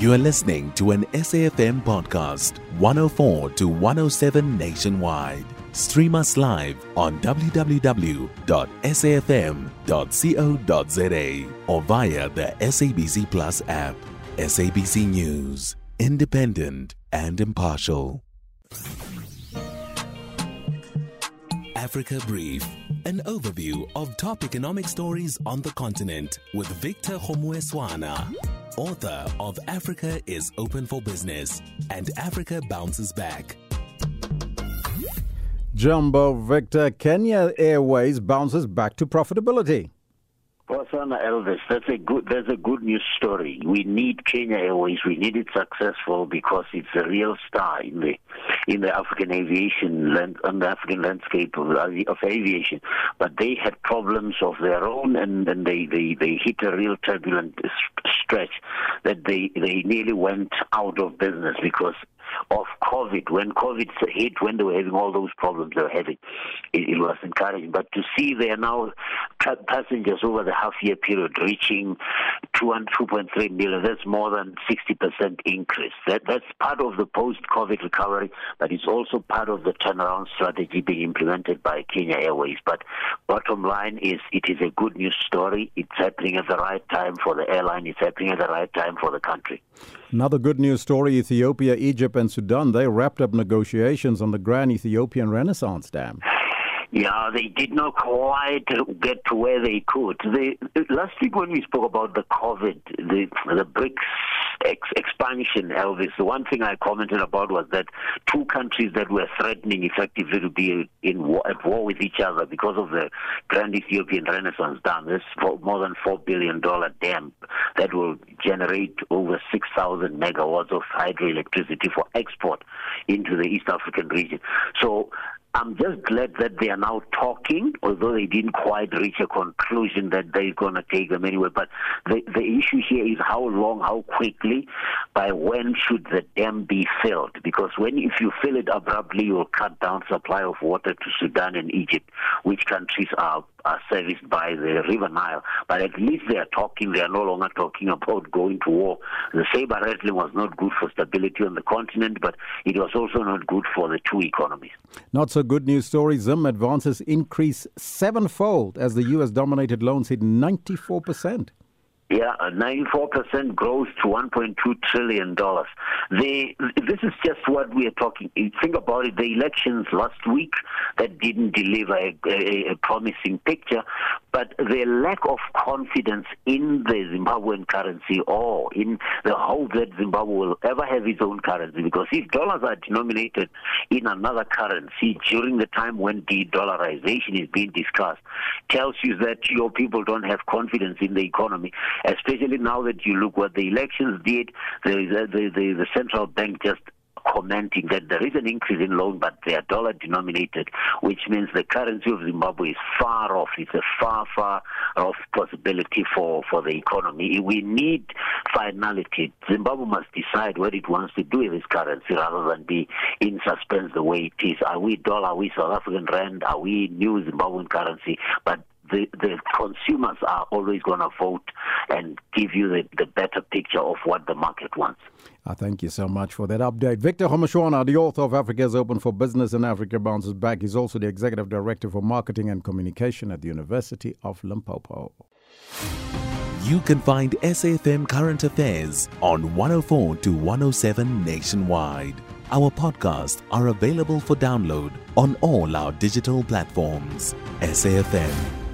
You are listening to an SAFM podcast, 104 to 107 nationwide. Stream us live on www.safm.co.za or via the SABC Plus app. SABC News, independent and impartial. Africa Brief, an overview of top economic stories on the continent with Victor Kgomoeswana, author of Africa is Open for Business and Africa Bounces Back. Jumbo Victor, Kenya Airways bounces back to profitability. Wasana Elvis, that's a good that's a good news story. We need Kenya Airways. We need it successful because it's a real star in the in the African aviation land, on the African landscape of, of aviation. But they had problems of their own, and then they, they, they hit a real turbulent stretch that they they nearly went out of business because of COVID. When COVID hit, when they were having all those problems they were having, it, it was encouraging. But to see they are now passengers over the half year period reaching 2.3 million, that's more than 60% increase. That, that's part of the post COVID recovery, but it's also part of the turnaround strategy being implemented by Kenya Airways. But bottom line is it is a good news story. It's happening at the right time for the airline, it's happening at the right time for the country. Another good news story Ethiopia, Egypt, and Sudan, they wrapped up negotiations on the Grand Ethiopian Renaissance Dam. Yeah, they did not quite get to where they could. They, last week when we spoke about the COVID, the the BRICS ex- expansion, Elvis, the one thing I commented about was that two countries that were threatening effectively to be in war, at war with each other because of the Grand Ethiopian Renaissance Dam, this more than four billion dollar dam that will generate over six thousand megawatts of hydroelectricity for export into the East African region. So I'm just glad that they are now talking, although they didn't quite reach a conclusion that they're going to take them anywhere. But the, the issue here is how long, how quickly, by when should the dam be filled? Because when if you fill it abruptly, you'll cut down supply of water to Sudan and Egypt, which countries are are serviced by the River Nile. But at least they are talking. They are no longer talking about going to war. The saber rattling was not good for stability on the continent, but it was also not good for the two economies. Not so good news story. Zim advances increase sevenfold as the U.S. dominated loans hit 94%. Yeah, 94% growth to 1.2 trillion dollars. This is just what we are talking. Think about it. The elections last week that didn't deliver a, a, a promising picture, but the lack of confidence in the Zimbabwean currency or in the hope that Zimbabwe will ever have its own currency. Because if dollars are denominated in another currency during the time when de-dollarization is being discussed, tells you that your people don't have confidence in the economy especially now that you look what the elections did. The, the, the, the central bank just commenting that there is an increase in loan, but they are dollar denominated, which means the currency of Zimbabwe is far off. It's a far, far off possibility for, for the economy. We need finality. Zimbabwe must decide what it wants to do with its currency rather than be in suspense the way it is. Are we dollar? Are we South African rand? Are we new Zimbabwean currency? But the, the consumers are always going to vote and give you the, the better picture of what the market wants. Uh, thank you so much for that update. Victor Kgomoeswana, the author of Africa is Open for Business and Africa Bounces Back, is also the Executive Director for Marketing and Communication at the University of Limpopo. You can find SAFM Current Affairs on 104 to 107 nationwide. Our podcasts are available for download on all our digital platforms. SAFM